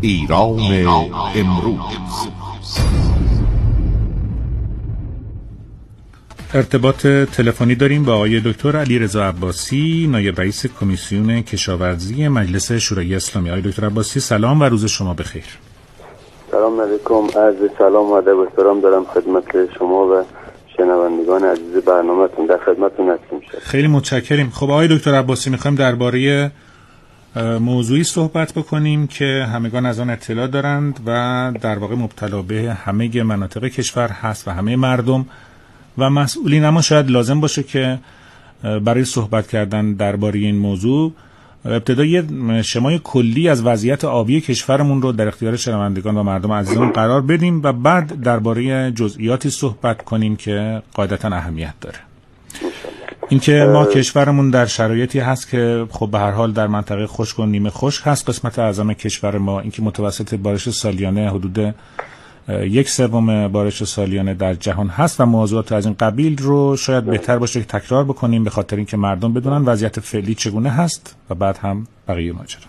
ایران امروز. ارتباط تلفنی داریم با آقای دکتر علی رضا عباسی نایب رئیس کمیسیون کشاورزی مجلس شورای اسلامی. آقای دکتر عباسی سلام و روز شما بخیر. سلام علیکم عرض سلام و ادب احترام دارم خدمت شما و شنوندگان عزیز برنامهتون. در خدمتتون هستیم. خیلی متشکریم. خب آقای دکتر عباسی می‌خوایم درباره موضوعی صحبت بکنیم که همگان از آن اطلاع دارند و در واقع مبتلا به همه مناطق کشور هست و همه مردم و مسئولین. اما شاید لازم باشه که برای صحبت کردن درباره این موضوع ابتدا یه شمای کلی از وضعیت آبی کشورمون رو در اختیار شنوندگان و مردم عزیزان قرار بدیم و بعد درباره جزئیاتی صحبت کنیم که قاعدتا اهمیت داره. اینکه ما کشورمون در شرایطی هست که خب به هر حال در منطقه خشک و نیمه خشک هست. قسمت اعظم کشور ما اینکه متوسط بارش سالیانه حدود یک سوم بارش سالیانه در جهان هست و موضوعات از این قبیل رو شاید بهتر باشه که تکرار بکنیم به خاطر اینکه مردم بدونن وضعیت فعلی چگونه هست و بعد هم بقیه ماجرا.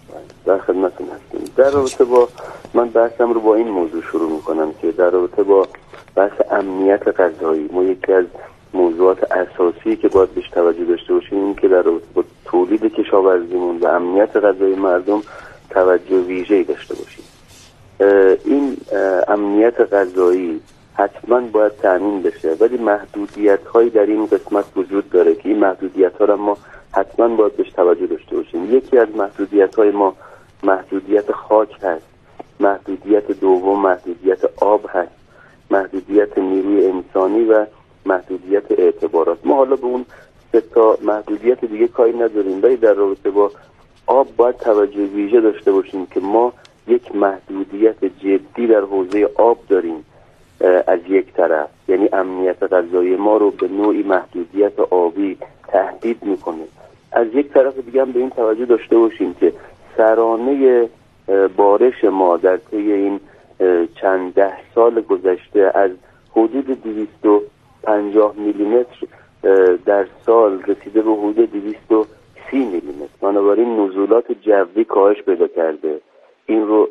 در خدمتتون هستیم. در رابطه با من بحثم رو با این موضوع شروع می‌کنم که در رابطه با بحث امنیت غذایی ما یکی از موضوعات اساسی که باید بهش توجه داشته باشیم این که در با تولید کشاورزیمون و امنیت غذایی مردم توجه ویژه‌ای داشته باشیم. این امنیت غذایی حتما باید تأمین بشه ولی محدودیت هایی در این قسمت وجود داره که این محدودیت ها را ما حتما باید بهش توجه داشته باشیم. یکی از محدودیت های ما محدودیت خاک هست محدودیت دوم محدودیت آب هست محدودیت نیروی انسانی و محدودیت اعتبارات. ما حالا به اون سه تا محدودیت دیگه کاری نداریم ولی در رابطه با آب باید توجه ویژه داشته باشیم که ما یک محدودیت جدی در حوزه آب داریم از یک طرف. یعنی امنیت غذایی ما رو به نوعی محدودیت آبی تهدید می‌کنه. از یک طرف دیگه هم به این توجه داشته باشیم که سرانه بارش ما در طی این چند ده سال گذشته از حدود 250 میلیمتر در سال رسیده به حدود 230 میلیمتر. بنابراین نزولات جوی کاهش پیدا کرده. این رو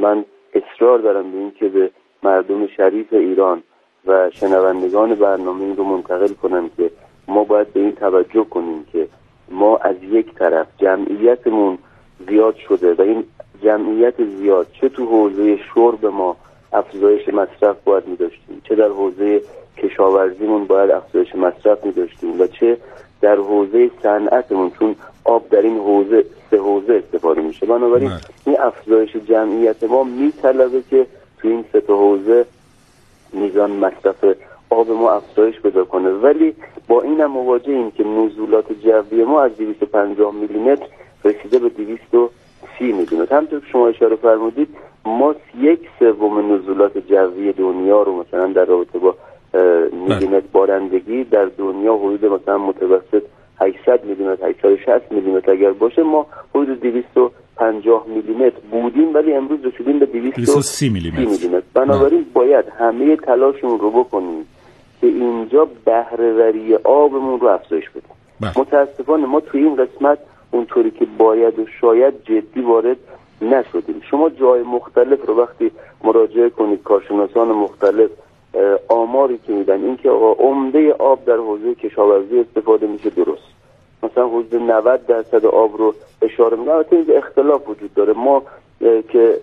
من اصرار دارم به اینکه به مردم شریف ایران و شنوندگان برنامه این رو منتقل کنم که ما باید به این توجه کنیم که ما از یک طرف جمعیتمون زیاد شده و این جمعیت زیاد چه تو حوزه شرب ما افزایش مصرف باید می داشتیم چه در حوزه کشاورزیمون باید افزایش مصرف می داشتیم و چه در حوزه صنعتمون چون آب در این حوزه سه حوزه استفاده میشه. بنابراین بله. این افزایش جمعیت ما میطلبه که تو این سه حوزه میزان مصرف آب ما افزایش پیدا کنه. ولی با این هم مواجهیم که نزولات جوی ما از 250 میلیمتر رسیده به 230 میلیمتر. همطور که شما اشاره فرمودید ما یک سوم نزولات جوی دنیا رو مثلا در رابطه با میلیمتر بله. بارندگی در دنیا حدود مثلا متوسط 800 میلیمتر 860 میلیمتر اگر باشه ما حدود 250 میلیمتر بودیم ولی امروز رسیدیم به 230 میلیمتر. بنابراین باید همه تلاشمون رو بکنیم که اینجا بهرهوری آبمون رو افزایش بدیم. بله. متاسفانه ما توی این قسمت اونطوری که باید و شاید جدی وارد نشدیم. شما جای مختلف رو وقتی مراجعه کنید کارشناسان مختلف آماری که میدن. اینکه آقا عمده آب در حوزه کشاورزی استفاده میشه درست. مثلا حدود 90 درصد آب رو اشاره می‌کنه. البته اختلاف وجود داره. ما که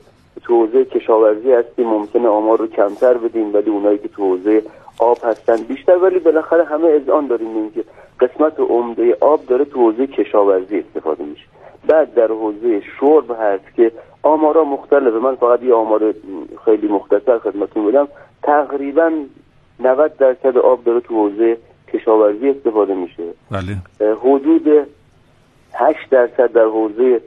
تو حوزه کشاورزی هستیم ممکنه آمار رو کمتر بدیم ولی اونایی که تو حوزه آب هستن بیشتر. ولی بالاخره همه اذعان داریم. اینکه قسمت عمده آب داره تو حوزه کشاورزی استفاده میشه. بعد در حوزه شرب هست که آمارا مختلفه. من فقط یه آمار خیلی مختصر خدمتتون بدم. تقریبا 90 درصد آب داره تو حوزه کشاورزی استفاده میشه. بله. حدود 8 درصد در حوزه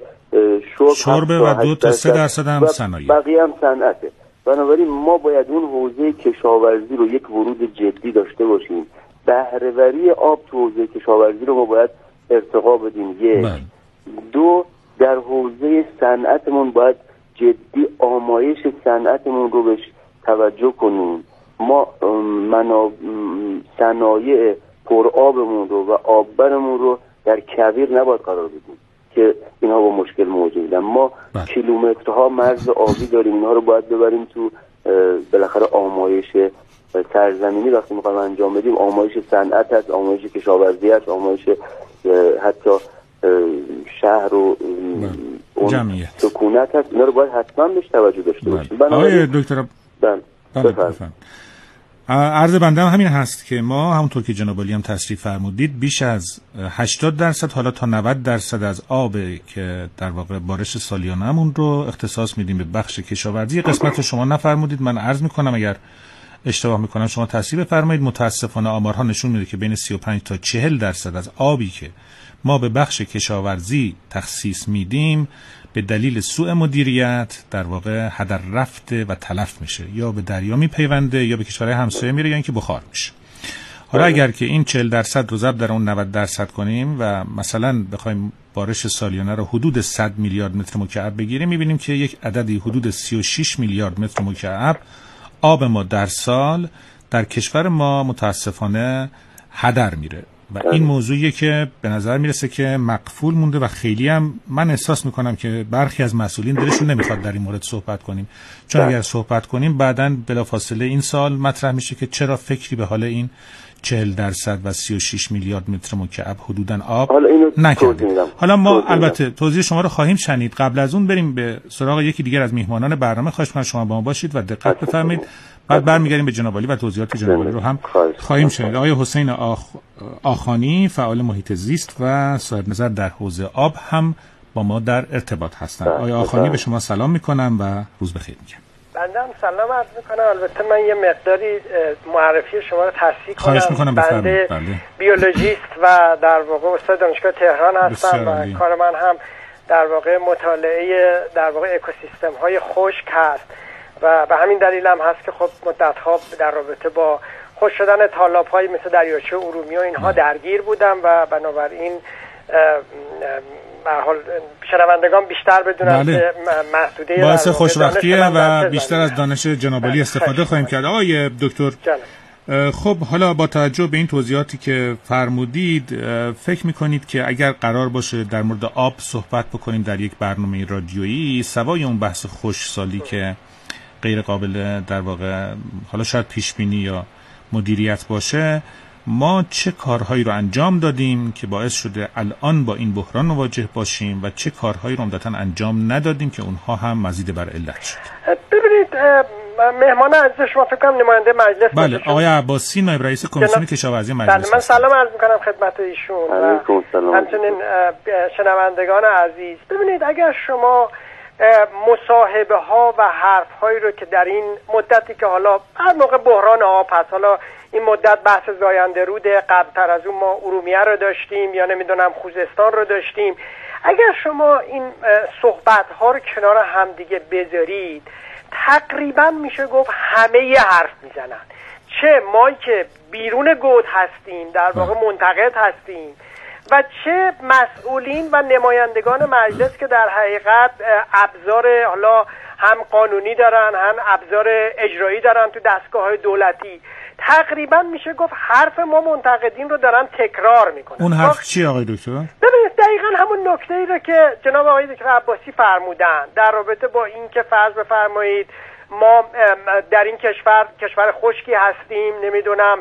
شرب شربه و دو تا سه درصد. هم صنایع. بقیه هم صنعته. بنابراین ما باید اون حوزه کشاورزی رو یک ورود جدی داشته باشیم. بهرهوری آب تو حوزه کشاورزی رو ما باید ارتقا بدیم. یک. بله. دو در حوزه صنعتمون باید جدی آمایش صنعتمون رو بهش توجه کنیم. ما منا... صنایع پرآبمون رو و آببرمون رو در کویر نباید قرار بدیم که اینها با مشکل موجودن ما بله. کیلومترها مرز آبی داریم. اینها رو باید ببریم تو بالاخره آمایش سرزمینی. وقتی می‌خوایم انجام بدیم آمایش صنعت هست آمایش کشاورزی هست آمایش حتی شهر و اون جمعیت. سکونت هست. اینا رو باید حتما بهش توجه داشته باشیم. بله. آقای بنابراین دکتر بله، بله بفرمایید. بفرمایید. عرض بنده هم همین هست که ما همونطور که جناب هم تصریح فرمودید بیش از 80 درصد حالا تا 90 درصد از آب که در واقع بارش سالیانمون رو اختصاص میدیم به بخش کشاورزی قسمت رو شما نفرمودید من عرض می‌کنم اگر اشتباه می‌کنم شما تصحیح بفرمایید متاسفانه آمارها نشون میده که بین 35 تا 40 درصد از آبی که ما به بخش کشاورزی تخصیص میدیم به دلیل سوء مدیریت در واقع هدر رفته و تلف میشه. یا به دریا میپیونده یا به کشورهای همسایه میره یا اینکه بخار میشه. حالا اگر که این 40 درصد رو ضرب در اون 90 درصد کنیم و مثلا بخوایم بارش سالیانه رو حدود 100 میلیارد متر مکعب بگیریم می‌بینیم که یک عددی حدود 36 میلیارد متر مکعب آب ما در سال در کشور ما متاسفانه هدر میره. و این موضوعیه که به نظر می‌رسه که مقفول مونده و خیلی هم من احساس می‌کنم که برخی از مسئولین دلشون نمی‌خواد در این مورد صحبت کنیم. چون اگر صحبت کنیم بعدا بلافاصله این سال مطرح میشه که چرا فکری به حال این 40 درصد و 36 میلیارد متر مکعب حدودا آب نکردیم. حالا ما توضیح. البته توضیح شما رو خواهیم شنید. قبل از اون بریم به سراغ یکی دیگر از میهمانان برنامه. خواهش کنم شما با ما باشید و دقت بفرمایید. بعد برمیگردیم به جناب و توضیحات جناب رو هم خواهیم شنید آقای حسین آخ... آخانی فعال محیط زیست و صاحب نظر در حوزه آب هم با ما در ارتباط هستند بله، آقای آخانی. به شما سلام می‌کنم و روز بخیر میگم بنده هم سلام عرض می‌کنم البته من یه مقداری معرفی شما رو تصحیح کنم می‌کنم، بنده. بله. بیولوژیست و در واقع استاد دانشگاه تهران هستم. و کار من هم در واقع مطالعه در واقع اکوسیستم های خشک هست و به همین دلیل هم هست که خب مدت ها در رابطه با خوش شدن تالاب های مثل دریاچه ارومیه و اینها درگیر بودم و بنابراین حال شنوندگان بیشتر بدونن بله. محدوده باعث خوشبختیه و بیشتر از دانش جناب عالی استفاده خواهیم کرد. آقای دکتر خب حالا با توجه به این توضیحاتی که فرمودید فکر می‌کنید که اگر قرار باشه در مورد آب صحبت بکنیم در یک برنامه رادیویی سوای اون بحث خوشسالی که غیر قابل در واقع حالا شاید پیش بینی یا مدیریت باشه ما چه کارهایی رو انجام دادیم که باعث شده الان با این بحران مواجه باشیم و چه کارهایی رو عمدتا انجام ندادیم که اونها هم مزید بر علت شد ببینید مهمان عزیز شما فکر کنم نماینده مجلس بله. آقای عباسی نایب رئیس کمیسیون جناب- کشاورزی بله مجلس من هستند. سلام عرض می‌کنم خدمت ایشون. همچنین شنوندگان عزیز ببینید اگر شما مصاحبه ها و حرف هایی رو که در این مدتی که حالا هر موقع بحران آب هست حالا این مدت بحث زاینده روده قبلتر از اون ما ارومیه رو داشتیم یا نمی‌دونم خوزستان رو داشتیم. اگر شما این صحبت ها رو کنار همدیگه بذارید تقریبا میشه گفت همه یه حرف می‌زنن. چه؟ ما که بیرون گود هستیم در واقع منتقد هستیم. و چه مسئولین و نمایندگان مجلس که در حقیقت ابزار حالا هم قانونی دارن هم ابزار اجرایی دارن تو دستگاه های دولتی. تقریبا میشه گفت حرف ما منتقدین رو دارن تکرار می‌کنن. اون حرف چی آقای دکتر؟ ببینید دقیقا همون نکته ای رو که جناب آقای دکتر عباسی فرمودن در رابطه با این که فرض بفرمایید ما در این کشور کشور خشکی هستیم نمی‌دونم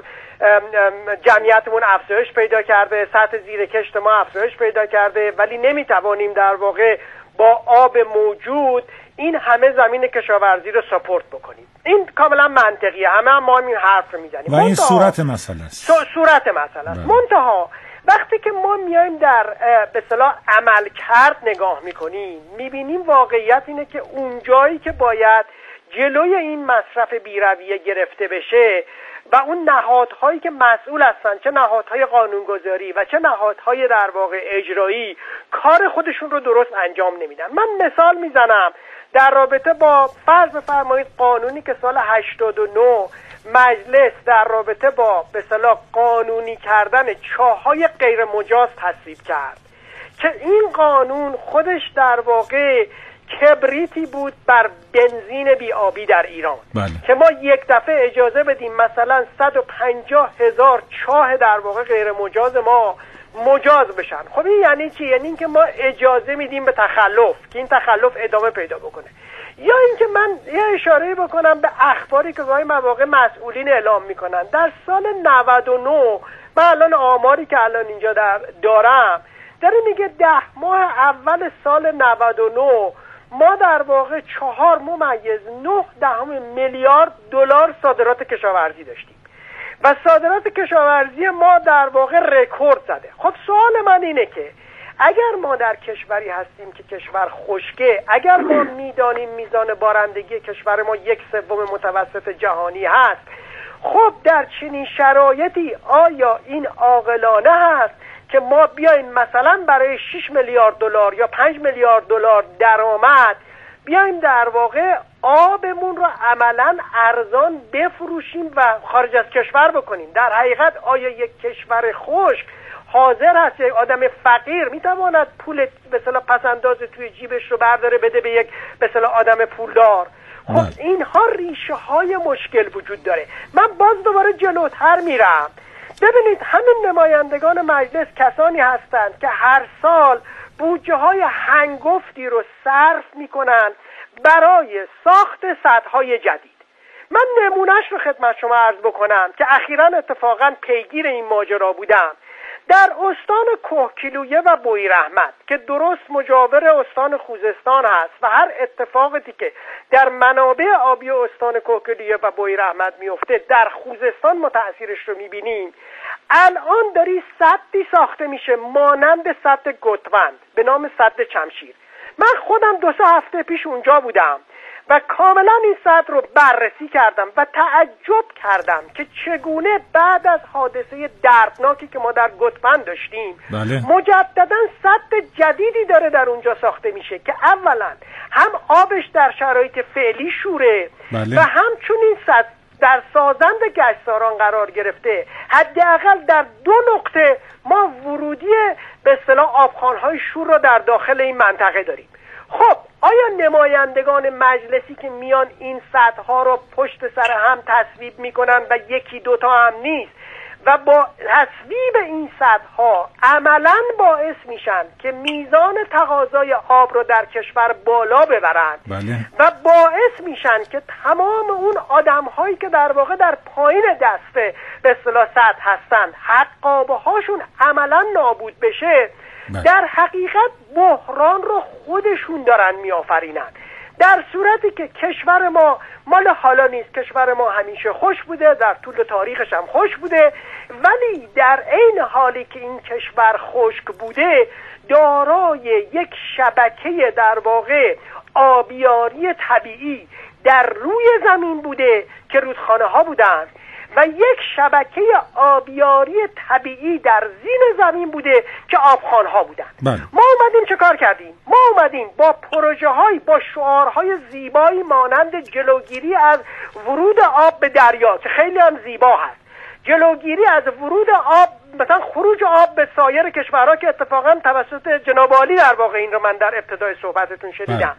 جمعیتمون افزایش پیدا کرده سطح زیر کشت ما افزایش پیدا کرده ولی نمی‌توانیم در واقع با آب موجود این همه زمین کشاورزی رو سپورت بکنیم. این کاملا منطقیه. همه هم ما هم این حرف رو می‌زنیم. و این صورت مسئله است. صورت مسئله است. بله. منتها وقتی که ما میایم در به صلاح عمل کرد نگاه می‌کنیم می‌بینیم واقعیت اینه که اونجایی که باید جلوی این مصرف بیرویه گرفته بشه و اون نهادهایی که مسئول هستن چه نهادهای قانونگذاری و چه نهادهای در واقع اجرایی کار خودشون رو درست انجام نمیدن. من مثال می‌زنم در رابطه با فرض بفرمایید قانونی که سال 89 مجلس در رابطه با به صلاح قانونی کردن چاهای غیر مجاز تصویب کرد. که این قانون خودش در واقع کبریتی بود بر بنزین بیابی در ایران. بله. که ما یک دفعه اجازه بدیم مثلا 150 هزار چاه در واقع غیر مجاز ما مجاز بشن. خب این یعنی چی؟ یعنی اینکه ما اجازه میدیم به تخلف که این تخلف ادامه پیدا بکنه. یا اینکه من یه اشاره بکنم به اخباری که گاهی مواقع مسئولین اعلام می‌کنن. در سال 99 من الان آماری که الان اینجا در دارم داره میگه ده ماه اول سال 99 ما در واقع چهار ممیز نه دهم میلیارد دلار صادرات کشاورزی داشتیم. و صادرات کشاورزی ما در واقع رکورد زده. خب سوال من اینه که اگر ما در کشوری هستیم که کشور خشکه اگر ما می‌دانیم میزان بارندگی کشور ما یک سوم متوسط جهانی هست خب در چنین شرایطی آیا این عاقلانه هست؟ که ما بیایم مثلا برای 6 میلیارد دلار یا 5 میلیارد دلار درآمد بیایم در واقع آبمون رو عملا ارزان بفروشیم و خارج از کشور بکنیم. در حقیقت آیا یک کشور خشک حاضر هست یک آدم فقیر می‌تواند پول به پسنداز توی جیبش رو برداره بده به یک به آدم پولدار؟ خب بله. اینها ریشه های مشکل وجود داره. من باز دوباره جلوتر میرم. ببینید همین نمایندگان مجلس کسانی هستند که هر سال بودجه های هنگفتی رو صرف می‌کنن برای ساخت های جدید. من نمونهش رو خدمت شما عرض بکنم که اخیرا اتفاقا پیگیر این ماجرا بودم. در استان کوهکیلویه و بوی رحمت که درست مجاور استان خوزستان هست و هر اتفاقی که در منابع آبی استان کوهکیلویه و بوی رحمت میفته در خوزستان ما تاثیرش رو می‌بینیم. الان داری صدی ساخته میشه مانند صد گتوند به نام صد چمشیر. من خودم دو سه هفته پیش اونجا بودم. و کاملا این صد رو بررسی کردم و تعجب کردم که چگونه بعد از حادثه دردناکی که ما در گتبند داشتیم بله. مجددا صد جدیدی داره در اونجا ساخته میشه که اولا هم آبش در شرایط فعلی شوره بله. و همچنین صد در سازند گشتاران قرار گرفته حداقل در دو نقطه ما ورودی به اصطلاح آبخانهای شور رو در داخل این منطقه داریم خب آیا نمایندگان مجلسی که میان این ها رو پشت سر هم تصویب می‌کنن و یکی دوتا هم نیست و با تصویب این ها عملا باعث میشن که میزان تقاضای آب رو در کشور بالا ببرند بله. و باعث میشن که تمام اون آدم هایی که در واقع در پایین دسته به اصطلاح سطح هستند حقابه هاشون عملا نابود بشه. در حقیقت بحران رو خودشون دارن میآفرینن. در صورتی که کشور ما مال حالا نیست. کشور ما همیشه خوش بوده. در طول تاریخش هم خوش بوده. ولی در عین حالی که این کشور خشک بوده دارای یک شبکه در واقع آبیاری طبیعی در روی زمین بوده که رودخانه ها بودند و یک شبکه آبیاری طبیعی در زین زمین بوده که ها بودن بله. ما اومدیم چه کار کردیم ما اومدیم با پروژه های با شعارهای زیبایی مانند جلوگیری از ورود آب به دریا که خیلی هم زیبا هست جلوگیری از ورود آب مثلا خروج آب به سایر کشورها که اتفاقا توسط جناب عالی در واقع این رو من در ابتدای صحبتتون شنیدم بله.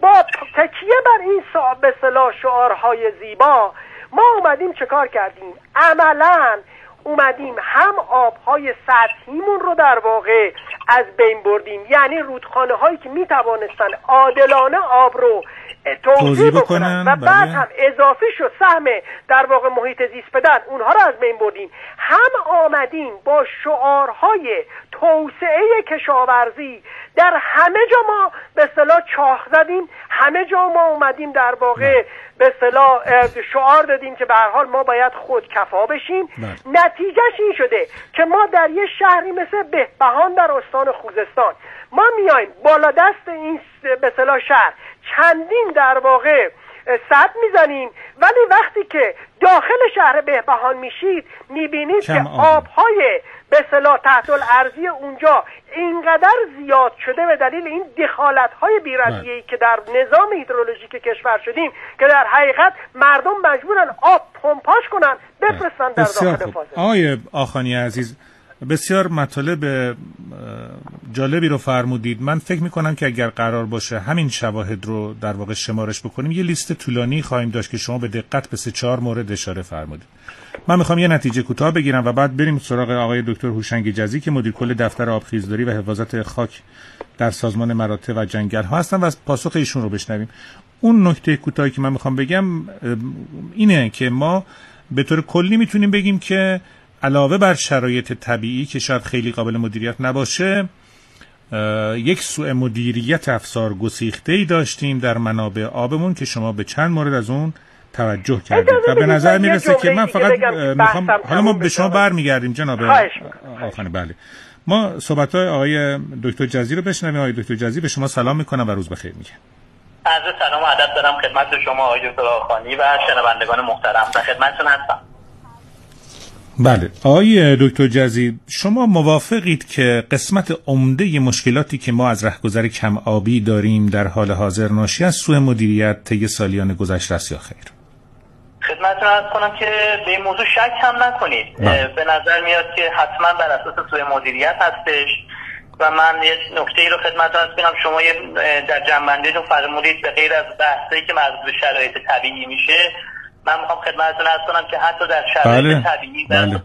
با تکیه بر این به شعارهای زیبا ما اومدیم چه کار کردیم؟ عملا اومدیم هم آبهای سطحیمون رو در واقع از بین بردیم. یعنی رودخانه هایی که می توانستن عادلانه آب رو توضیح بکنن و بعد بله. هم اضافه شد سهم در واقع محیط زیست بدن اونها رو از بین بردیم. هم آمدیم با شعارهای توسعه کشاورزی در همه جا ما به اصطلاح چاخ زدیم همه جا ما اومدیم در واقع به اصطلاح شعار دادیم که به هر حال ما باید خود کفا بشیم. نتیجهش این شده که ما در یه شهری مثل بهبهان در استان خوزستان ما میایم بالا دست این به اصطلاح شهر چندین در واقع صد می‌زنیم. ولی وقتی که داخل شهر بهبهان میشید می‌بینید که آبهای به صلاح تحت الارضی اونجا اینقدر زیاد شده به دلیل این دخالت های بیرادیهی که در نظام هیدرولوژیک کشور شدیم که در حقیقت مردم مجبورن آب پمپاژ کنن بفرستن در داخل فاضل آقای آخانی عزیز بسیار مطالب جالبی رو فرمودید. من فکر می‌کنم که اگر قرار باشه همین شواهد رو در واقع شمارش بکنیم یه لیست طولانی خواهیم داشت که شما به دقت به سه چهار مورد اشاره فرمودید. من می‌خوام یه نتیجه کوتاه بگیرم و بعد بریم سراغ آقای دکتر هوشنگ جزی که مدیر کل دفتر آبخیزداری و حفاظت خاک در سازمان مراتع و جنگل ها هستن و از پاسخ ایشون رو بشنویم. اون نکته کوتاهی که من می‌خوام بگم اینه که ما به طور کلی می‌تونیم بگیم که علاوه بر شرایط طبیعی که شاید خیلی قابل مدیریت نباشه یک سوء مدیریت افسار گسیخته ای داشتیم در منابع آبمون که شما به چند مورد از اون توجه کردید. و به نظر می‌رسه که من فقط می‌خوام حالا ما به شما برمیگردیم جناب آخانی بله. ما صحبت های آقای دکتر جزی رو بشنویم. آقای دکتر جزی به شما سلام می‌کنم و روز بخیر میگم عرض سلام و ادب دارم خدمت شما آقای دکتر آخانی و شنوندگان محترم. و خدمتتون هستم. بله. آقای دکتر جزید شما موافقید که قسمت عمده مشکلاتی که ما از رهگذر کم آبی داریم در حال حاضر ناشی از سوء مدیریت طی سالیان گذشته است یا خیر؟ خدمتتون ارز کنم که به این موضوع شک هم نکنید. بله. به نظر میاد که حتما بر اساس سوء مدیریت هستش و من یه نکته ای رو خدمتتون ارز کنم. شما در جنبندیتون فرمودید به غیر از بحثی که مربوط به شرایط طبیعی میشه من می‌خوام خدمتتون ارز کنم که حتی در شرایط بله. طبیعی در بله.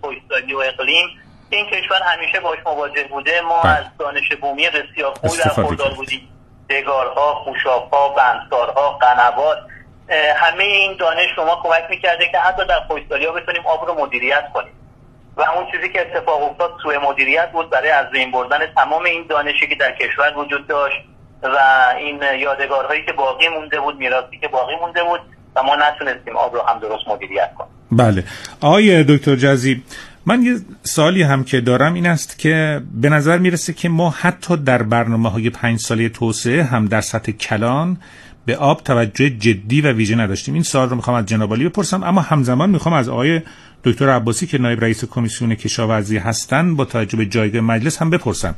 و اقلیم این کشور همیشه باش مواجه بوده ما بله. از دانش بومی بسیار خوبی در خوردار بودیم دگارها، خوشابها، بندسارها، قنوات همه این دانش شما کمک می‌کرده که حتی در خوشسالی ها بتونیم آب رو مدیریت کنیم و اون چیزی که اتفاق افتاد سوء مدیریت بود برای از بین بردن تمام این دانشی که در کشور وجود داشت و این یادگارهایی که باقی مونده بود میراثی که باقی مونده بود و ما نتونستیم آب رو هم درست مدیریت کنیم. بله. آقای دکتر جزی من یه سالی هم که دارم این است که به نظر می‌رسه که ما حتی در برنامه های پنج ساله توسعه هم در سطح کلان به آب توجه جدی و ویژه نداشتیم. این سال رو می‌خوام از جناب بپرسم اما همزمان می‌خوام از آقای دکتر عباسی که نایب رئیس کمیسیون کشاورزی هستند با توجه به جایگاه مجلس هم بپرسم.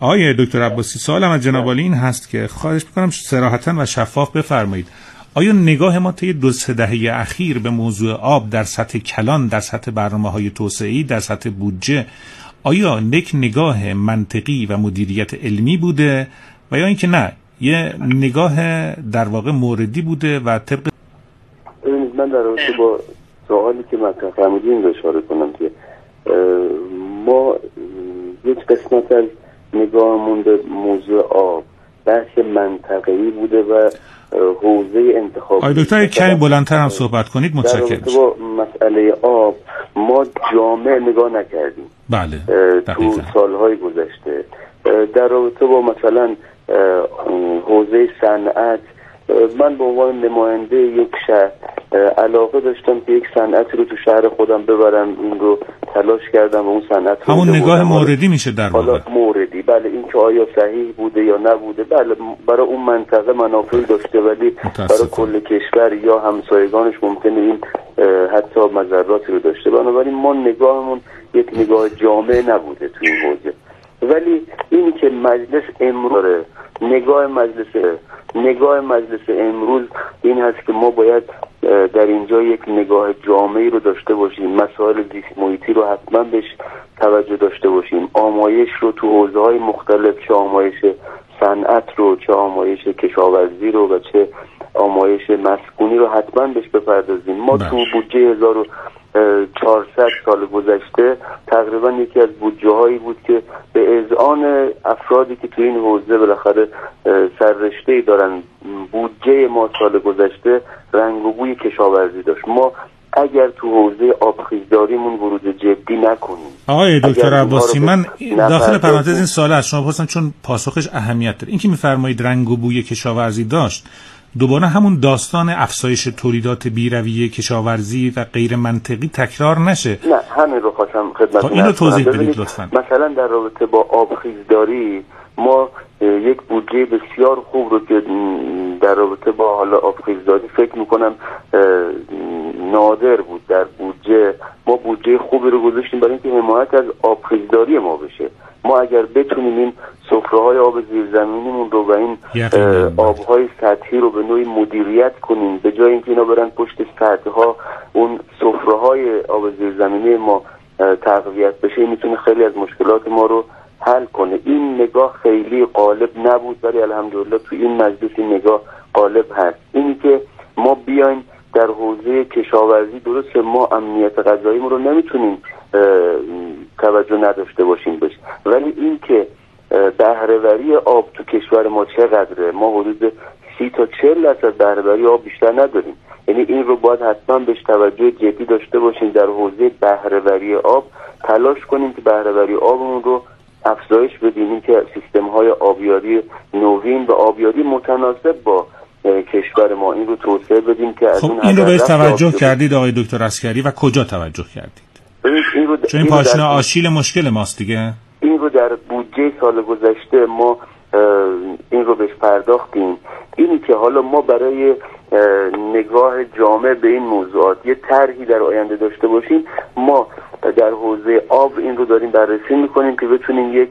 آقای دکتر عباسی سوالم از جناب این هست که خواهش می‌کنم صراحتا و شفاف بفرمایید. آیا نگاه ما طی دو سه دهه اخیر به موضوع آب در سطح کلان در سطح برنامه های توسعی در سطح بودجه آیا یک نگاه منطقی و مدیریت علمی بوده؟ و یا اینکه نه یه نگاه در واقع موردی بوده و طبق من در رابطه با سوالی که مطرح فرمودین رو اشاره کنم که ما یک قسمت از نگاهمون به موضوع آب بحث منطقه‌ای بوده و حوزه انتخاب آی دکتر کمی بلندتر هم صحبت کنید متشکرم. با مسئله آب ما جامع نگاه نکردیم. بله تو سالهای گذشته. در رابطه با مثلا حوزه صنعت من به عنوان نماینده یک شهر علاقه داشتم که یک صنعتی رو تو شهر خودم ببرم این رو تلاش کردم و اون صنعت همون نگاه موردی میشه در واقع. موردی. بله این که آیا صحیح بوده یا نبوده. بله برای اون منطقه منافعی داشته ولی برای کل کشور یا همسایگانش ممکنه این حتی مذراتی رو داشته. بنابراین ما نگاهمون یک نگاه جامع نبوده تو این حوزه. ولی این که مجلس امروز نگاه مجلس نگاه مجلس امروز این هست که ما باید در اینجا یک نگاه جامعی رو داشته باشیم مسائل زیست محیطی رو حتما بهش توجه داشته باشیم آمایش رو تو حوزه های مختلف چه آمایش صنعت رو چه آمایش کشاورزی رو و چه آمایش مسکونی رو حتما بهش بپردازیم ما تو بله. بودجه 1400 سال گذشته تقریبا یکی از بودجه هایی بود که به اذعان افرادی که تو این حوزه بالاخره سررشته ای دارن بودجه ما سال گذشته رنگ و بوی کشاورزی داشت. ما اگر تو حوزه آبخیزداریمون ورود جدی نکنیم آقای دکتر عباسی من داخل پرانتز این سال از شما پرسم چون پاسخش اهمیت داره. اینکه میفرمایید رنگ و بوی کشاورزی داشت دوباره همون داستان افزایش تولیدات بیرویه کشاورزی و غیر منطقی تکرار نشه. نه همین رو خواستم خدمت اینو توضیح بدید لطفا. مثلا در رابطه با آبخیزداری ما یک بودجه بسیار خوب رو که در رابطه با حالا آبخیزداری فکر می‌کنم نادر بود در بودجه. ما بودجه خوبی رو گذاشتیم برای اینکه حمایت از آبخیزداری ما بشه. ما اگر بتونیم این سفره های آب زیرزمینیمون رو و این آبهای سطحی رو به نوعی مدیریت کنیم به جای اینکه اینا برن پشت سطح ها اون سفره های آب زیرزمینی ما تقویت بشه می‌تونه خیلی از مشکلات ما رو حل کنه. این نگاه خیلی غالب نبود ولی الحمدلله تو این مجلس این نگاه غالب هست. اینی که ما بیایم در حوزه کشاورزی درست ما امنیت غذایی رو نمی‌تونیم توجه نداشته باشیم بش ولی این که بهرهوری آب تو کشور ما چقدره؟ ما حدود سی تا چل درصد بهرهوری آب بیشتر نداریم. یعنی این رو باید حتما بهش توجه جدی داشته باشیم در حوزه بهرهوری آب تلاش کنیم که بهرهوری آبمون رو افزایش بدیم. که سیستم های آبیاری نوین و آبیاری متناسب با کشور ما. این رو توسعه بدیم که از خب اون این رو بهش توجه کردید آقای دکتر اسکری و کجا توجه کردید؟ ببینید این رو چون این پاشنه آشیل مشکل ماست دیگه. این رو در بودجه سال گذشته ما این رو بهش پرداختیم. اینی که حالا ما برای اه، نگاه جامع به این موضوعات یه طرحی در آینده داشته باشیم ما در حوزه آب این رو داریم بررسی می‌کنیم که بتونیم یک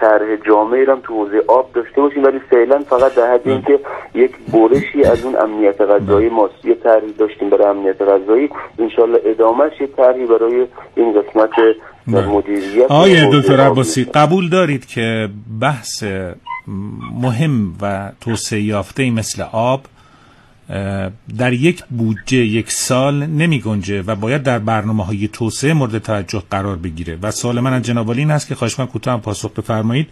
طرح جامعی رو هم تو حوزه آب داشته باشیم ولی فعلا فقط در حد اینکه یک برشی از اون امنیت غذایی ماست یه طرحی داشتیم برای امنیت غذایی انشالله ادامهش یه طرحی برای این قسمت بله. مدیریت حوزه دکتر. عباسی قبول دارید که بحث مهم و توسعه یافته مثل آب در یک بودجه یک سال نمی گنجه و باید در برنامه های توسعه مورد توجه قرار بگیره. و سوال من از جناب این هست که خواهش من کوتاه پاسخ بفرمایید.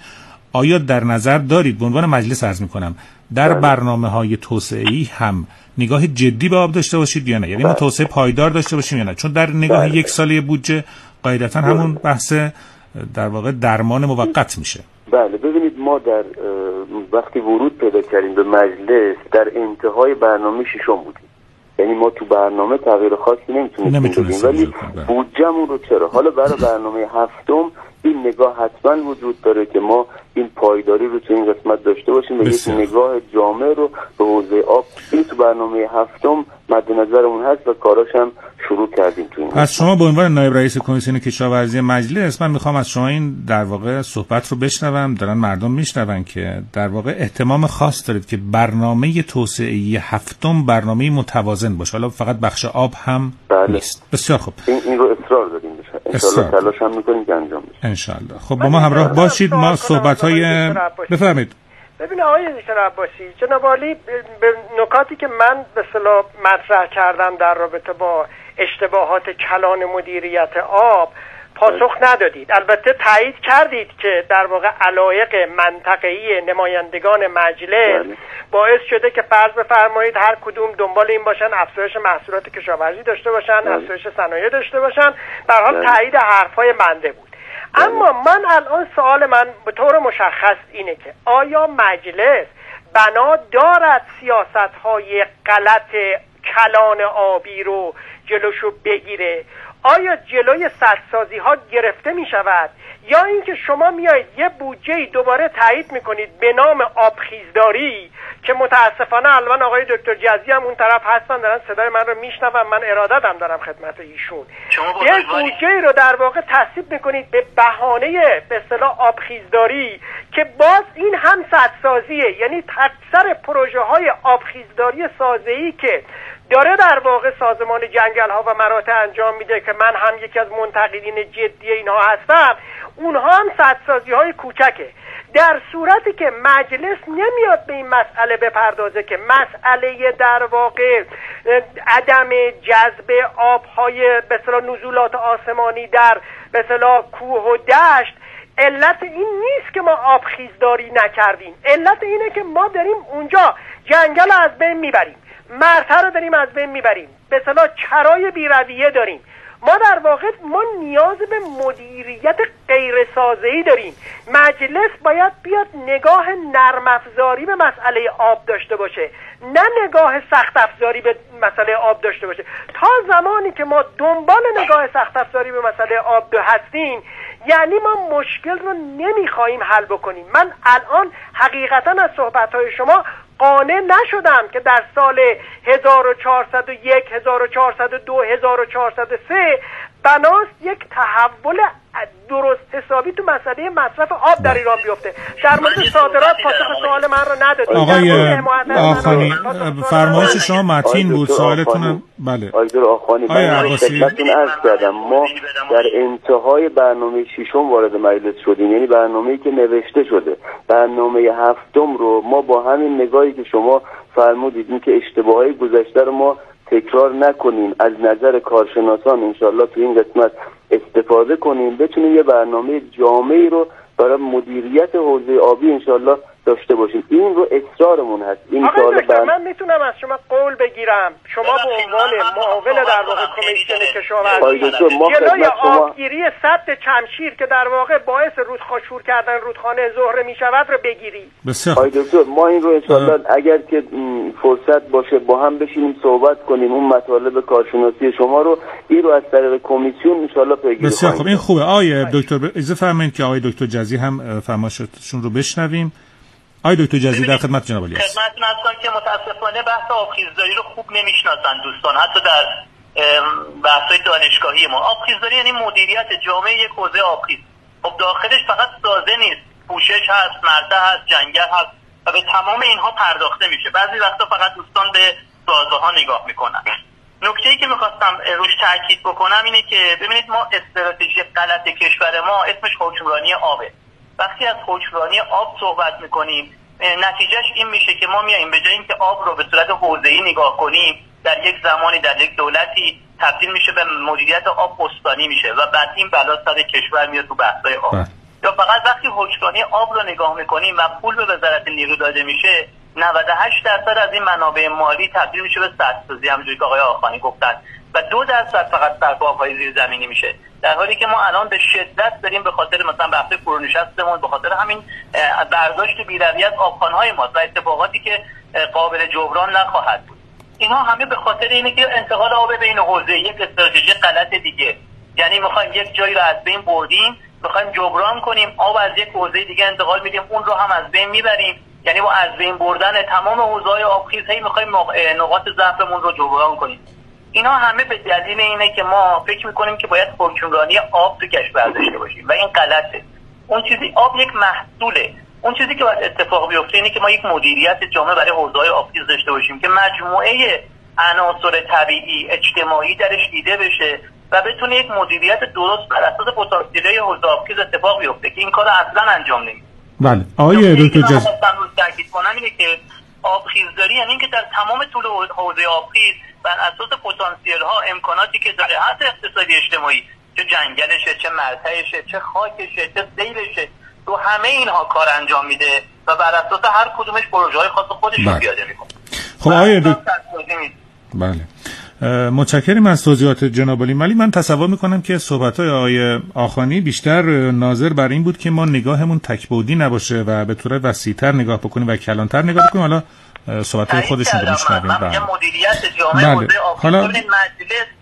آیا در نظر دارید به عنوان مجلس عرض می کنم در برنامه های توسعه ای هم نگاه جدی به آب داشته باشید یا نه؟ یعنی ما توسعه پایدار داشته باشیم یا نه؟ چون در نگاه بله. یک ساله بودجه قاعدتا همون بحث در واقع درمان موقت میشه. بله ببینید ما در وقتی ورود پیدا کردیم به مجلس در انتهای برنامه ششم بودیم. یعنی ما تو برنامه تغییر خاصی نمی‌تونستیم بدیم ولی بله. بودجهمون رو چرا؟ حالا برای برنامه هفتم این نگاه حتما وجود داره که ما این پایداری رو تو این قسمت داشته باشیم و یک. نگاه جامع رو به حوزه آب این تو برنامه هفتم مد نظرمون هست و کاراش هم شروع کردیم تو این پس شما به عنوان نایب رئیس کمیسیون کشاورزی مجلس من می‌خوام از شما این در واقع صحبت رو بشنوم دارن مردم میشنون که در واقع احتمام خاص دارید که برنامه توسعه هفتم برنامه متوازن باشه حالا فقط بخش آب هم بله. نیست بسیار خوب این, این رو اصرار داریم. انشالله تلاش هم می‌کنیم که انجام بشه. انشالله خب با ما همراه باشید. ما صحبت های. بفرمایید. ببین آقای دکتر عباسی جناب عالی به نکاتی که من به صلاح مطرح کردم در رابطه با اشتباهات کلان مدیریت آب پاسخ ندادید البته تایید کردید که در واقع علایق منطقه‌ای نمایندگان مجلس بله. باعث شده که فرض بفرمایید هر کدوم دنبال این باشن افزایش محصولات کشاورزی داشته باشن بله. افزایش صنایع داشته باشن به حال بله. تایید حرفای بنده بود اما من الان سوال من به طور مشخص اینه که آیا مجلس بنا دارد سیاست های غلط کلان آبی رو جلوشو بگیره آیا جلوی سدسازی ها گرفته می شود یا اینکه شما میایید یه بودجه دوباره تایید می‌کنید به نام آبخیزداری که متاسفانه الان آقای دکتر جزی هم اون طرف هستن دارن صدای من رو میشنون. من ارادتم دارم خدمت ایشون. یه. بودجه رو در واقع تصویب می‌کنید به بهانه به اصطلاح آبخیزداری که باز این هم سدسازیه یعنی اکثر پروژه های آبخیزداری سازه‌ای که داره در واقع سازمان جنگل ها و مراتع انجام میده که من هم یکی از منتقدین جدی اینها هستم. اونها هم سدسازی های کوچکه. در صورتی که مجلس نمیاد به این مسئله بپردازه که مسئله در واقع عدم جذب آبهای به اصطلاح نزولات آسمانی در اصطلاح کوه و دشت. علت این نیست که ما آبخیزداری نکردیم. علت اینه که ما داریم اونجا جنگل از بین می‌بریم. مرتع رو داریم از بین می‌بریم. به اصطلاح چرای بیرویه داریم. ما در واقع ما نیاز به مدیریت غیر ای داریم. مجلس باید بیاد نگاه نرم افزاری به مسئله آب داشته باشه. نه نگاه سخت افزاری به مسئله آب داشته باشه. تا زمانی که ما دنبال نگاه سخت افزاری به مسئله آب هستیم یعنی ما مشکل رو نمی‌خواهیم حل بکنیم. من الان حقیقتا از صحبت شما قانع نشدم که در سال 1401 1402 1403 بناست یک تحول درست حسابی تو مسئله مصرف آب در ایران بیفته. در مورد صادرات پاسخ سوال من رو ندادید آقای آخانی فرمایش شما متین بود سوالتون. بله. آقای آخانی آقای من عباسی. عرض کردم ما در انتهای برنامه ششم وارد مجلس شدیم. یعنی برنامه‌ای که نوشته شده. برنامه هفتم رو ما با همین نگاهی که شما فرمودید این که اشتباههای گذشته رو ما تکرار نکنیم از نظر کارشناسان انشالله تو این قسمت استفاده کنیم بتونیم یه برنامه جامعی رو برای مدیریت حوزه آبی انشالله داشته باشیم. این رو اصرارمون هست. این دکتر بر- من می‌تونم از شما قول بگیرم. شما به عنوان معاون در واقع کمیسیون کشاورزی. جلوی آبگیری سد چمشیر که در واقع باعث رودخانه شور کردن رودخانه زهره می‌شود رو بگیری بسیار خوب. آقای دکتر ما این رو انشالله اگر که فرصت باشه با هم بشینیم صحبت کنیم اون مطالب کارشناسی شما رو این رو از طریق کمیسیون انشالله پیگیری بسیار خوب. این خوبه. آقای دکتر اجازه فرمایید که آقای دکتر جزی هم فرمایشاتشون رو بشنویم. آقای دکتر جزی در خدمت جناب علی خدمتتون هستم که متاسفانه بحث آبخیزداری رو خوب نمی‌شناسن دوستان حتی در بحث دانشگاهی ما. آبخیزداری یعنی مدیریت جامعه یک حوزه آبخیز. خب داخلش فقط سازه نیست. پوشش هست مرده هست جنگل هست و به تمام اینها پرداخته میشه. بعضی وقتا فقط دوستان به سازه ها نگاه می‌کنن. نکته ای که می‌خواستم روش تاکید بکنم اینه که ببینید ما استراتژی غلط کشور ما اسمش حکمرانی آبه. وقتی از حکمرانی آب صحبت می‌کنیم نتیجهش این میشه که ما میاییم به جای اینکه آب رو به صورت حوزه‌ای نگاه کنیم در یک زمانی در یک دولتی تبدیل میشه به مدیریت آب استانی میشه و بعد این بلا سر کشور میاد تو بحث‌های آب. بله. یا فقط وقتی حکمرانی آب رو نگاه می‌کنیم و پول به وزارت نیرو داده میشه 98 درصد از این منابع مالی تبدیل میشه به سدسازی همونجوری که آقای آخانی گفتن. و دو درصد فقط صرف آبهای زیر زمینی میشه. در حالی که ما الان به شدت داریم به خاطر مثلا بحث فرونشستمون به خاطر همین برداشت بیروی از آبخانهای ما و اتفاقاتی که قابل جبران نخواهد بود. اینها همه به خاطر اینه که انتقال آب بین حوزه یک استراتژی غلط دیگه. یعنی می‌خوایم یک جایی رو از بین بردیم می‌خوایم جبران کنیم آب از یک حوزه دیگه انتقال میدیم اون رو هم از بین می‌بریم. یعنی با از بین بردن تمام حوزه‌های آبخیز هی می‌خوایم نقاط ضعفمون رو جبران کنیم. اینا همه به دلیل اینه که ما فکر می‌کنیم که باید حکمرانی آب تو کشور داشته باشیم و این غلطه. اون چیزی آب یک محصوله. اون چیزی که باید اتفاق بیفته اینه که ما یک مدیریت جامع برای حوزه‌های آبخیز داشته باشیم که مجموعه عناصر طبیعی اجتماعی درش دیده بشه و بتونه یک مدیریت درست بر اساس پتانسیل حوزه آبخیز اتفاق بیفته که این کار اصلا انجام نمیده. بله. آقای دکتر تاکید کنم اینه که آبخیزداری یعنی اینکه در تمام طول حوزه آبخیز بر اساس پتانسیل ها امکاناتی که داره حتی اقتصادی اجتماعی چه جنگلشه چه مرتعشه چه خاکشه چه سیلشه تو همه اینها کار انجام میده و بر اساس هر کدومش پروژه های خاص خودش رو بله. پیاده می‌کنه. خب آقای دکتر دکتر بله. اه، متشکریم از توضیحات جناب علی. ولی من تصور می‌کنم که صحبت های آقای آخانی بیشتر ناظر بر این بود که ما نگاهمون تکبودی نباشه و به طور وسیعتر نگاه بکنیم و کلانتر نگاه بکنیم. حالا صحبت های خودشون رو میشنویم بله. مدیریت جامعه بله. حالا- مجلس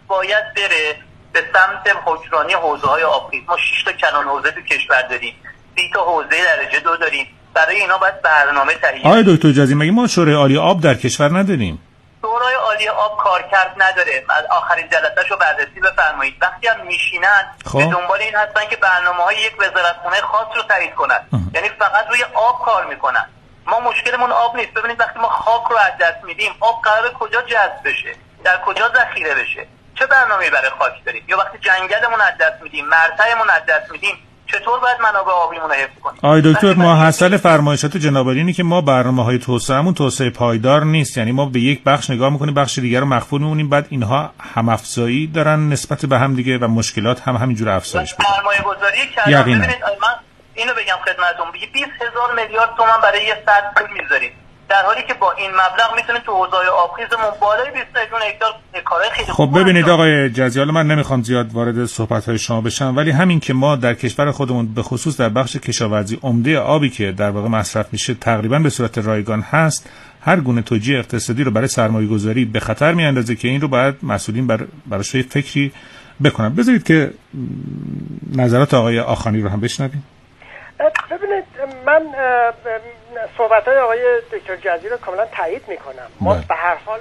باید بره به سمت حکمرانی حوزه های آبخیز ما 6 تا کنان حوزه تو کشور داریم. 30 تا حوزه درجه دو داریم. برای اینا باید برنامه تهیه آقای دکتر جزی مگه ما شورای عالی آب در کشور نداریم؟ شورای عالی آب کارکرد نداره. از آخرین جلسه رو بررسی بفرمایید. وقتی هم میشینن خب. به دنبال این هستن که برنامه های یک وزارتخونه خاص رو تایید کنن. یعنی فقط روی آب کار می‌کنن. ما مشکلمون آب نیست. ببینید وقتی ما خاک رو از دست میدیم آب قرار کجا جذب بشه؟ در کجا ذخیره بشه؟ چه برنامه‌ای برای خاک داریم؟ یا وقتی جنگلمون از دست میدیم مرتعمون از دست میدیم چطور باید منابع آبیمون رو حفظ کنیم؟ آقای دکتر ما حاصل فرمایشات جناب اینه که ما برنامه های توسعهمون توسعه پایدار نیست. یعنی ما به یک بخش نگاه می‌کنیم بخش دیگر رو مخفول میمونیم بعد اینها هم افزایی دارن نسبت به هم دیگه و مشکلات هم همینجور افزایش پیدا سرمایه گذاری کردن. ببینید من اینو بگم خدمتتون. 20 هزار میلیارد تومن برای یه سد پول می‌ذارید در حالی که با این مبلغ می‌تونید تو حوزه آبخیزمون بالای 20 میلیون هکتار کارهای خیلی خب خوب ببینید آقای جزی حالا من نمی‌خوام زیاد وارد صحبت های شما بشم ولی همین که ما در کشور خودمون به خصوص در بخش کشاورزی عمده آبی که در واقع مصرف میشه تقریبا به صورت رایگان هست هر گونه توجیه اقتصادی رو برای سرمایه گذاری به خطر میاندازه که این رو باید مسئولین بر براش فکری بکنن. بذارید که نظرات آقای آخانی رو هم بشنویم. ببینید من صحبت های آقای دکتر جزیر رو کاملا تایید می‌کنم. ما بله. به هر حال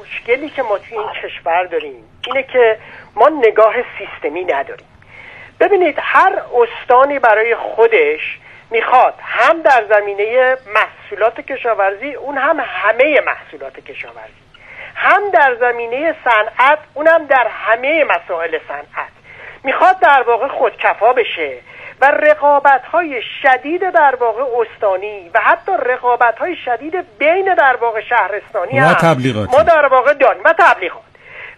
مشکلی که ما توی این کشور داریم اینه که ما نگاه سیستمی نداریم. ببینید هر استانی برای خودش می‌خواد هم در زمینه محصولات کشاورزی اون هم همه محصولات کشاورزی. هم در زمینه صنعت اونم در همه مسائل صنعت. می‌خواد در واقع خودکفا بشه. و رقابت های شدید در واقع استانی و حتی رقابت های شدید بین در واقع شهرستانی و تبلیغات ما در واقع داریم. و تبلیغات.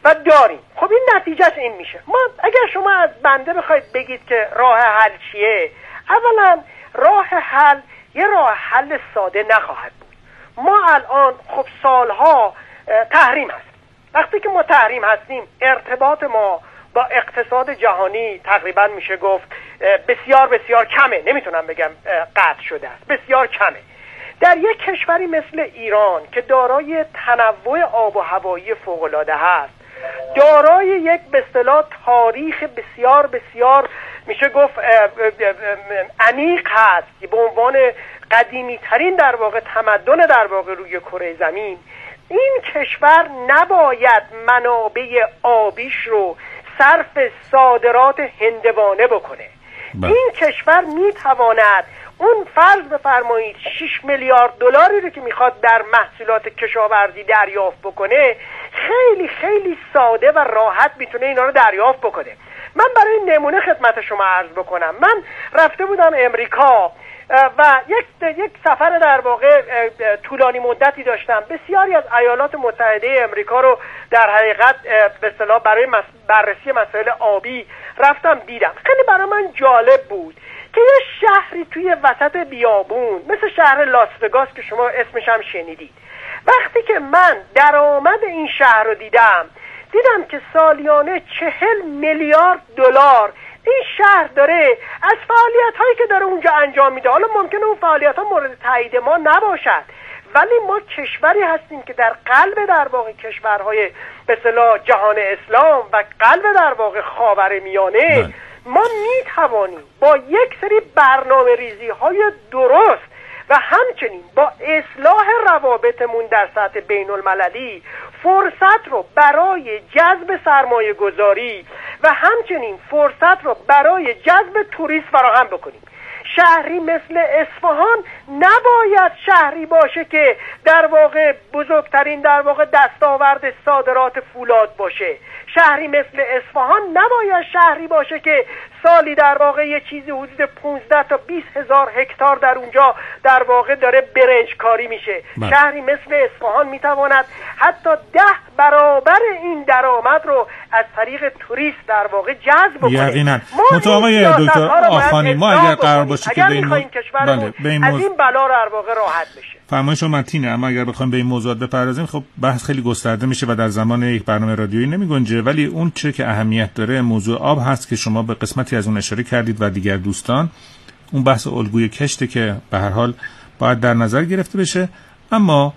و داریم. خب این نتیجهش این میشه. ما اگر شما از بنده بخواید بگید که راه حل چیه اولا راه حل یه راه حل ساده نخواهد بود. ما الان خب سالها تحریم هست وقتی که ما تحریم هستیم ارتباط ما با اقتصاد جهانی تقریبا میشه گفت بسیار بسیار کمه. نمی‌تونم بگم قطع شده است. بسیار کمه. در یک کشوری مثل ایران که دارای تنوع آب و هوایی فوقالعاده هست دارای یک به اصطلاح تاریخ بسیار بسیار میشه گفت عمیق هست به عنوان قدیمی ترین در واقع تمدن در واقع روی کره زمین این کشور نباید منابع آبیش رو صرف صادرات هندوانه بکنه. بله. این کشور می‌تواند اون فرض بفرمایید 6 میلیارد دلاری رو که می‌خواد در محصولات کشاورزی دریافت بکنه خیلی خیلی ساده و راحت می‌تونه اینا رو دریافت بکنه. من برای نمونه خدمت شما عرض بکنم. من رفته بودم امریکا. و یک یک سفر در واقع طولانی مدتی داشتم. بسیاری از ایالات متحده امریکا رو در حقیقت به اصطلاح برای بررسی مسائل آبی رفتم دیدم. خیلی برای من جالب بود که یه شهری توی وسط بیابون مثل شهر لاس که شما اسمش هم شنیدید. وقتی که من درآمد این شهر رو دیدم دیدم که سالیانه چهل میلیارد دلار این شهر داره از فعالیت هایی که داره اونجا انجام میده حالا ممکنه اون فعالیت ها مورد تایید ما نباشد ولی ما کشوری هستیم که در قلب در واقع کشورهای به صلاح جهان اسلام و قلب در واقع خاور میانه بله. ما می توانیم با یک سری برنامه ریزی های درست و همچنین با اصلاح روابطمون در سطح بین المللی فرصت رو برای جذب سرمایه گذاری و همچنین فرصت رو برای جذب توریست فراهم بکنیم. شهری مثل اصفهان نباید شهری باشه که در واقع بزرگترین در واقع دستاورد صادرات فولاد باشه. شهری مثل اصفهان نباید شهری باشه که سالی در واقع یه چیزی حدود 15 تا 20 هزار هکتار در اونجا در واقع داره برنج کاری میشه. بله. شهری مثل اصفهان می‌تواند حتی ده برابر این درآمد رو از طریق توریست در واقع جذب بکنه. یقینا. آقای دکتر آخانی ما اگر قرار باشه که به این, بله. به این از این بلا رو در واقع راحت بشه. فرمایش شما تینه اما اگر بخوایم به این موضوعات بپردازیم خب بحث خیلی گسترده میشه و در زمان یک برنامه رادیویی نمیگنجه. ولی اون چه که اهمیت داره موضوع آب هست که شما به قسمتی از اون اشاره کردید و دیگر دوستان اون بحث الگوی کشته که به هر حال باید در نظر گرفته بشه. اما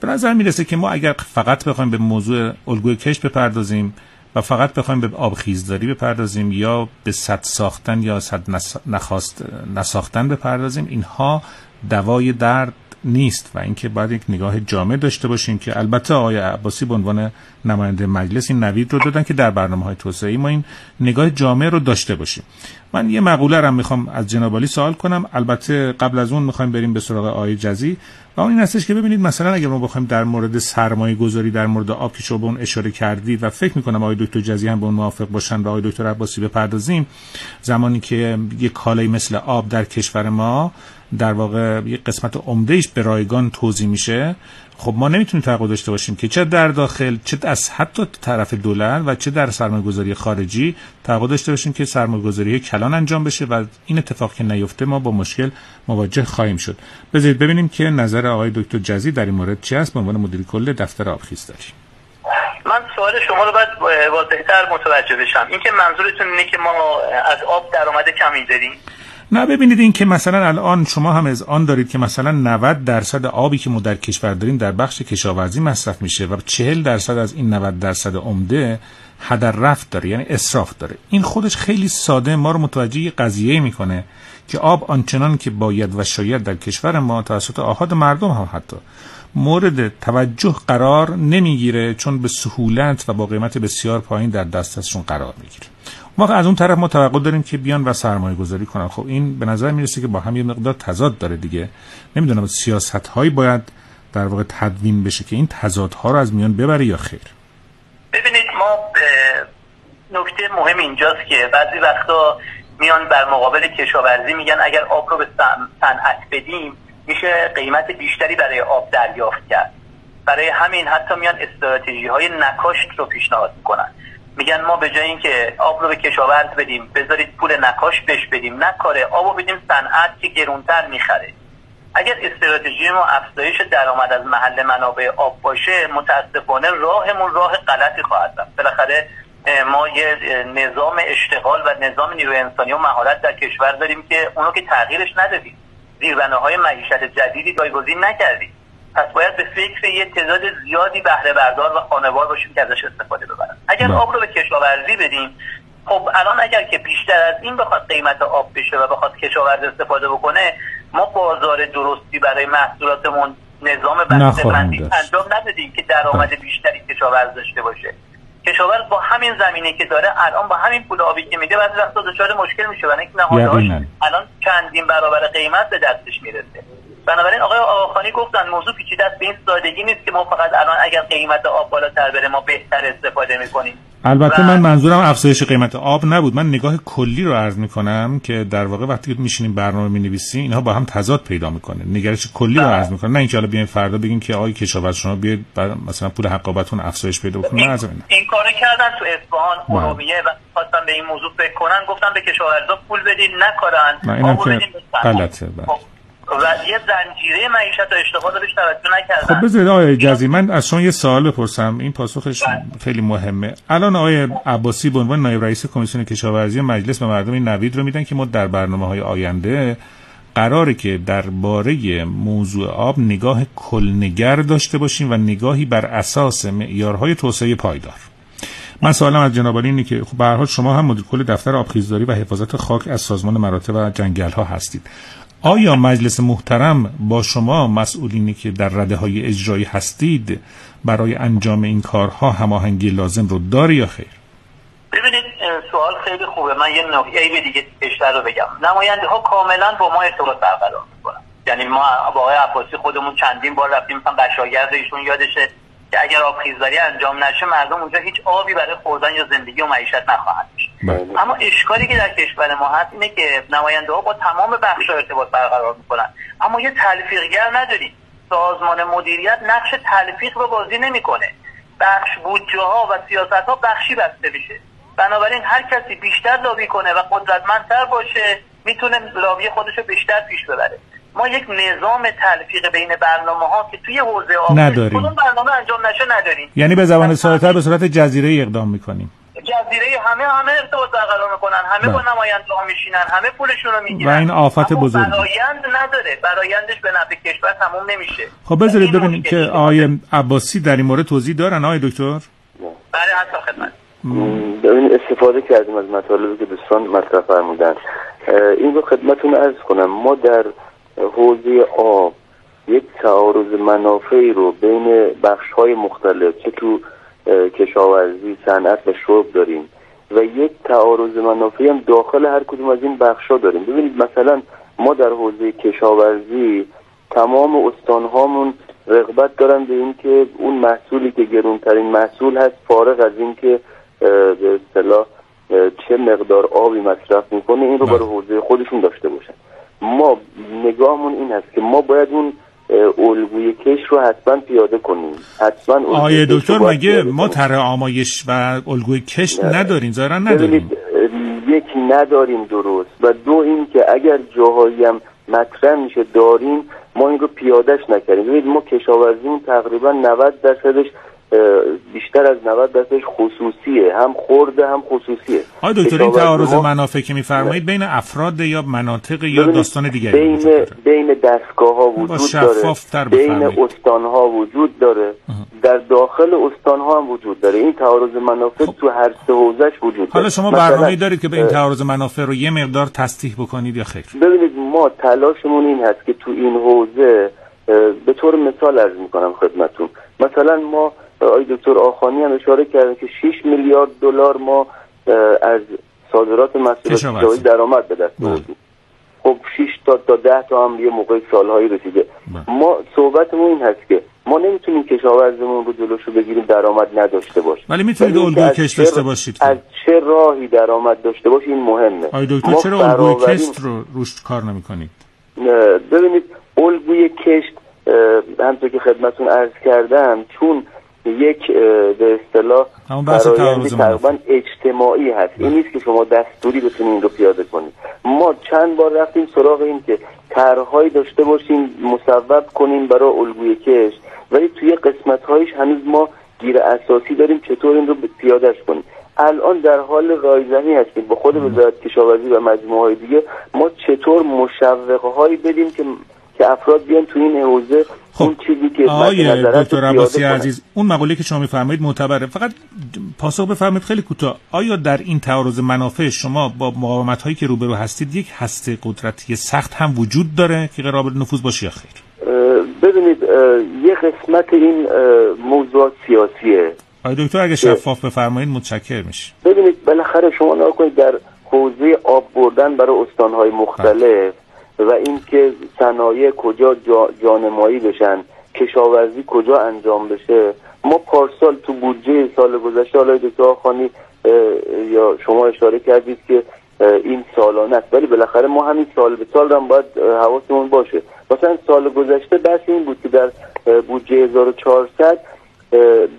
به نظر می‌رسه که ما اگر فقط بخوایم به موضوع الگوی کشت بپردازیم و فقط بخوایم به آبخیزداری بپردازیم یا به صد ساختن یا صد نخواست نساختن بپردازیم اینها دوای درد نیست و اینکه باید یک نگاه جامع داشته باشیم که البته آقای عباسی به عنوان نماینده مجلس این نوید رو دادن که در برنامه های توسعه ما این نگاه جامع رو داشته باشیم. من یه مقوله رو می‌خوام از جنابالی سوال کنم. البته قبل از اون می‌خوایم بریم به سراغ آقای جزی. و اون این هستش که ببینید مثلا اگر ما بخوایم در مورد سرمایه گذاری در مورد آب که شما اون اشاره کردید و فکر می‌کنم آقای دکتر جزی هم به اون موافق باشن و آقای دکتر عباسی بپردازیم زمانی که یک کالای مثل آب در کشور ما در واقع یک قسمت عمدهش به رایگان توضیح میشه. خب ما نمی‌تونیم توقع داشته باشیم که چه در داخل چه از حتی طرف دولت و چه در سرمایه گذاری خارجی توقع داشته باشیم که سرمایه گذاری کلان انجام بشه و این اتفاق که نیفته ما با مشکل مواجه خواهیم شد. بذارید ببینیم که نظر آقای دکتر جزی در این مورد چی است. به عنوان مدیر کل دفتر آبخیز داریم. من سوال شما رو باید واضحتر متوجه بشم. اینکه منظورتون اینه که ما از آب درآمد کمی داریم؟ نه ببینید این که مثلا الان شما هم از آن دارید که مثلا 90 درصد آبی که ما در کشور داریم در بخش کشاورزی مصرف میشه و 40 درصد از این 90 درصد عمده هدر رفت داره یعنی اسراف داره. این خودش خیلی ساده ما رو متوجه قضیه می‌کنه که آب آنچنان که باید و شاید در کشور ما توسط آهاد مردم هم حتی مورد توجه قرار نمی‌گیره چون به سهولت و با قیمت بسیار پایین در دستشون قرار می‌گیره. ما از اون طرف ما توقع داریم که بیان و سرمایه گذاری کنن. خب این به نظر می‌رسه که با هم یه مقدار تضاد داره دیگه. نمی‌دونم سیاست هایی باید در واقع تدوین بشه که این تضادها رو از میان ببره یا خیر. ببینید ما نکته مهم اینجاست که بعضی وقتا میان بر مقابل کشاورزی میگن اگر آب رو به صنعت بدیم میشه قیمت بیشتری برای آب دریافت کرد. برای همین حتی میان استراتژی های نکاشت رو پیشنهاد می‌کنن. میگن ما به جای اینکه آب رو به کشاورز بدیم بذارید پول نکاش بش بدیم. نکاره آب رو بدیم صنعت که گرونتر می‌خره. اگر استراتژی ما افزایش درآمد از محل منابع آب باشه متاسفانه راهمون راه غلطی خواهد رفت. بالاخره ما یه نظام اشتغال و نظام نیروی انسانی و مهارت در کشور داریم که اونو که تغییرش ندادیم. های معیشت جدیدی جایگزین نکردیم پس باید به فکر یه تعداد زیادی بهره بردار و خانوار باشیم که ازش استفاده ببرن اگر بله. آب رو به کشاورزی بدیم خب الان اگر که بیشتر از این بخواد قیمت آب بشه و بخواد کشاورز استفاده بکنه ما بازار درستی برای محصولاتمون نظام بسته انجام ندادیم که درآمد بله. بیشتری کشاورز داشته باشه کشاورز با همین زمینه که داره الان با همین پول آبی که میده بعضی وقتا دچار مشکل میشه. و اینکه نهادهاش الان چندین برابر قیمت به دستش می‌رسه. بنابراین آقای آقاخانی گفتن موضوع پیچیده است به این سادگی نیست که ما فقط الان اگر قیمت آب بالاتر بره ما بهتر استفاده می‌کنیم. البته من منظورم افزایش قیمت آب نبود. من نگاه کلی رو عرض می‌کنم که در واقع وقتی که میشینیم برنامه می‌نویسیم اینها با هم تضاد پیدا می‌کنه. نگرش کلی رو بله. عرض می‌کنه نه اینکه حالا بیاین فردا بگیم که آقای کشاورز شما بیاید مثلا پول حقابتون افزایش پیدا بکنه. این, این کارو کردن تو اصفهان بله. ارومیه و خواستن به این موضوع فکر کنن گفتن به کشاورزا پول بدین نکارن. نه اینم که غلطه بله. خب و یه زنجیره معیشت و اشتغال بهش توجه نکردن. خب بذارید آقای جزی من از شما یه سوال بپرسم. این پاسخش بله. خیلی مهمه. الان آقای عباسی به عنوان نایب رئیس کمیسیون کشاورزی مجلس به مردم این نوید رو میدن که ما در برنامه های آینده قراره که درباره موضوع آب نگاه کلنگر داشته باشیم و نگاهی بر اساس معیارهای توسعه پایدار. من سوالم از جناب اینه که خب به شما هم مدیر کل دفتر آبخیزداری و حفاظت خاک از سازمان مراتب و جنگل ها هستید. آیا مجلس محترم با شما مسئولینی که در رده های اجرایی هستید برای انجام این کارها هماهنگی لازم رو داره یا خیر؟ ببینید سوال خیلی خوبه. من یه نکته دیگه بیشتر رو بگم. نماینده ها کاملا با ما ارتباط برقرار می‌کنن. یعنی ما با آقای عباسی خودمون چندین بار رفتیم مثلا بشاگرد ایشون یادشه. که اگر آب خیزداری انجام نشه مردم اونجا هیچ آبی برای خوردن یا زندگی و معیشت نخواهند داشت. بله. اما اشکالی که در کشور ما هست اینه که نماینده ها با تمام بخش ارتباط برقرار می‌کنن. اما یه تلفیقگر نداریم. سازمان مدیریت نقش تلفیق رو بازی نمی‌کنه. بخش بودجه ها و سیاست ها بخشی بسته میشه. بنابراین هر کسی بیشتر لابی کنه و قدرتمندتر باشه می‌تونه لابی خودش رو بیشتر پیش ببره. ما یک نظام تلفیق بین برنامه ها که توی حوزه آب نداریم. برنامه انجام نشه نداریم. یعنی به زبان ساده‌تر به صورت جزیره اقدام می‌کنیم. جزیره همه همه ارتباط برقرار می‌کنن همه با بله. نماینده ها میشینن همه پولشون رو می‌گیرن. و این آفت بزرگ. برایند نداره. برایندش به نفع کشور تموم نمیشه. خب بذارید ببینیم که آقای عباسی در این مورد توضیح دارن آقای دکتر؟ بله حتی خدمت. ببین استفاده کردیم از مطالبی که دوستان مطرح فرمودن. این رو خدمتون عرض کنم. ما در حوزه آب. یک تعارض منافعی رو بین بخش های مختلف چه تو کشاورزی صنعت و شرب داریم. و یک تعارض منافعی هم داخل هر کدوم از این بخش ها داریم. ببینید مثلا ما در حوزه کشاورزی تمام استان هامون رغبت دارن به اینکه اون محصولی که گرونترین محصول هست فارغ از اینکه به اصطلاح چه مقدار آبی مصرف می‌کنه این رو برای حوزه خودشون داشته باشن. ما نگاهمون این هست که ما باید اون الگوی کش رو حتما پیاده کنیم. حتما آیه دکتر مگه ما طرح آمایش و الگوی کش نداریم؟ ظاهرا نداریم. یک نداریم درست و دو این که اگر جاهایی هم مطرح میشه داریم ما این رو پیادهش نکردیم. ببینید ما کشاورزیمون تقریبا 90 درصدش بیشتر از 90 درصدش خصوصیه. هم خورده هم خصوصیه. آقای دکتر این تعارض منافع که میفرمایید بین افراد یا مناطق یا داستان دیگری بین بین دستگاه ها وجود داره. بین استان ها وجود داره. در داخل استان ها هم وجود داره. این تعارض منافع خب. تو هر سه حوزش وجود داره. حالا شما برنامه‌ای دارید که به این تعارض منافع رو یه مقدار تصدیح بکنید یا خیر؟ ببینید ما تلاشمون این هست که تو این حوزه به طور مثال عرض می‌کنم خدمتون مثلا ما آقای دکتر آخانی هم اشاره کردن که 6 میلیارد دلار ما از صادرات محصولات درآمد به دست آوردیم. خب 6 تا تا 10 تا هم یه موقع سالهایی رسیده. بله. ما صحبتمون این هست که ما نمی‌تونیم کشاورزمون رو جلوشو بگیریم درآمد نداشته باشه ولی می‌تونید الگوی کشت داشته باشید از چه راهی درآمد داشته باشه این مهمه. آقای دکتر چرا الگوی کشت رو روش کار نمی‌کنید؟ ببینید الگوی کشت همطور که خدمتون عرض کردم چون یک به اصطلاح تقریبا اجتماعی هست. این نیست که شما دستوری بتونید این رو پیاده کنید. ما چند بار رفتیم سراغ این که طرحهایی داشته باشیم مصوب کنیم برای الگوی کش ولی توی قسمت هایش هنوز ما گیر اساسی داریم چطور این رو پیادهش کنیم. الان در حال رایزنی هستیم با خود وزارت کشاورزی و مجموعه های دیگه ما چطور مشوقه هایی بدیم که که افراد بیان تو این حوزه خب. اون چیزی که آقای دکتر عباسی عزیز اون مقوله که شما میفرمایید معتبره. فقط پاسخ بفرمایید خیلی کوتاه. آیا در این تعارض منافع شما با مقاومت هایی که روبرو هستید یک هسته قدرتی سخت هم وجود داره که قرار نفوذ باشه یا خیر؟ ببینید یه قسمت این موضوع سیاسیه. آقای دکتر اگه شفاف بفرمایید متشکر میشه ببینید بالاخره شما نگاه در حوزه آب بردن برای استانهای مختلف. و اینکه صنایع کجا جانمایی بشن کشاورزی کجا انجام بشه. ما پارسال تو بودجه سال گذشته حالا دکتر خانی یا شما اشاره کردید که این سالانه است. ولی بالاخره ما همین سال به سال هم باید حواسمون باشه. مثلا سال گذشته بحث این بود که در بودجه 1400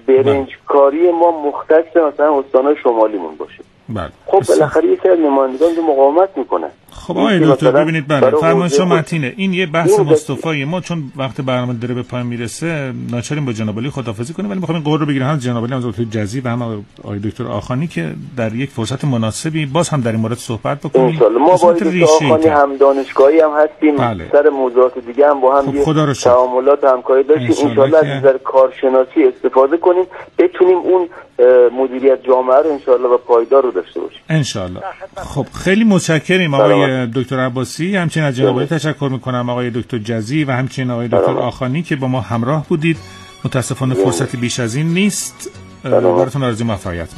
برنج کاری ما مختص مثلا استانهای شمالیمون باشه. بله. خب بالاخره یکی از نمایندگان مقاومت می‌کنن خب آقای دکتر ببینید بله فرمان شما متینه. این یه بحث مصطفی ما چون وقت برنامه داره به پایان می‌رسه ناچاریم با جناب علی خدافظی کنیم ولی می‌خوام این قول رو بگیرم. هم جناب علی هم دکتر جزی و هم آقای دکتر آخانی که در یک فرصت مناسبی باز هم در این مورد صحبت بکنیم. ما با دکتر آخانی هم دانشگاهی هم هستیم. بله. سر موضوعات دیگه هم با هم خب خدا تعاملات همکاری داشتیم. ان شاء از نظر کارشناسی استفاده کنیم. بتونیم اون مدیریت جامعه رو انشالله و پایدار رو داشته باشیم. انشالله خب خیلی متشکریم آقای دکتر عباسی. همچنین از جناب تشکر می‌کنم آقای دکتر جزی و همچنین آقای دکتر آخانی که با ما همراه بودید. متاسفانه فرصتی بیش از این نیست. براتون آرزوی موفقیت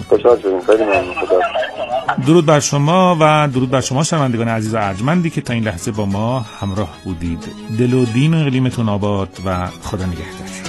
درود بر شما و درود بر شما شنوندگان عزیز و ارجمندی که تا این لحظه با ما همراه بودید. دل و دین و اقلیمتون آباد و خدا نگهدار.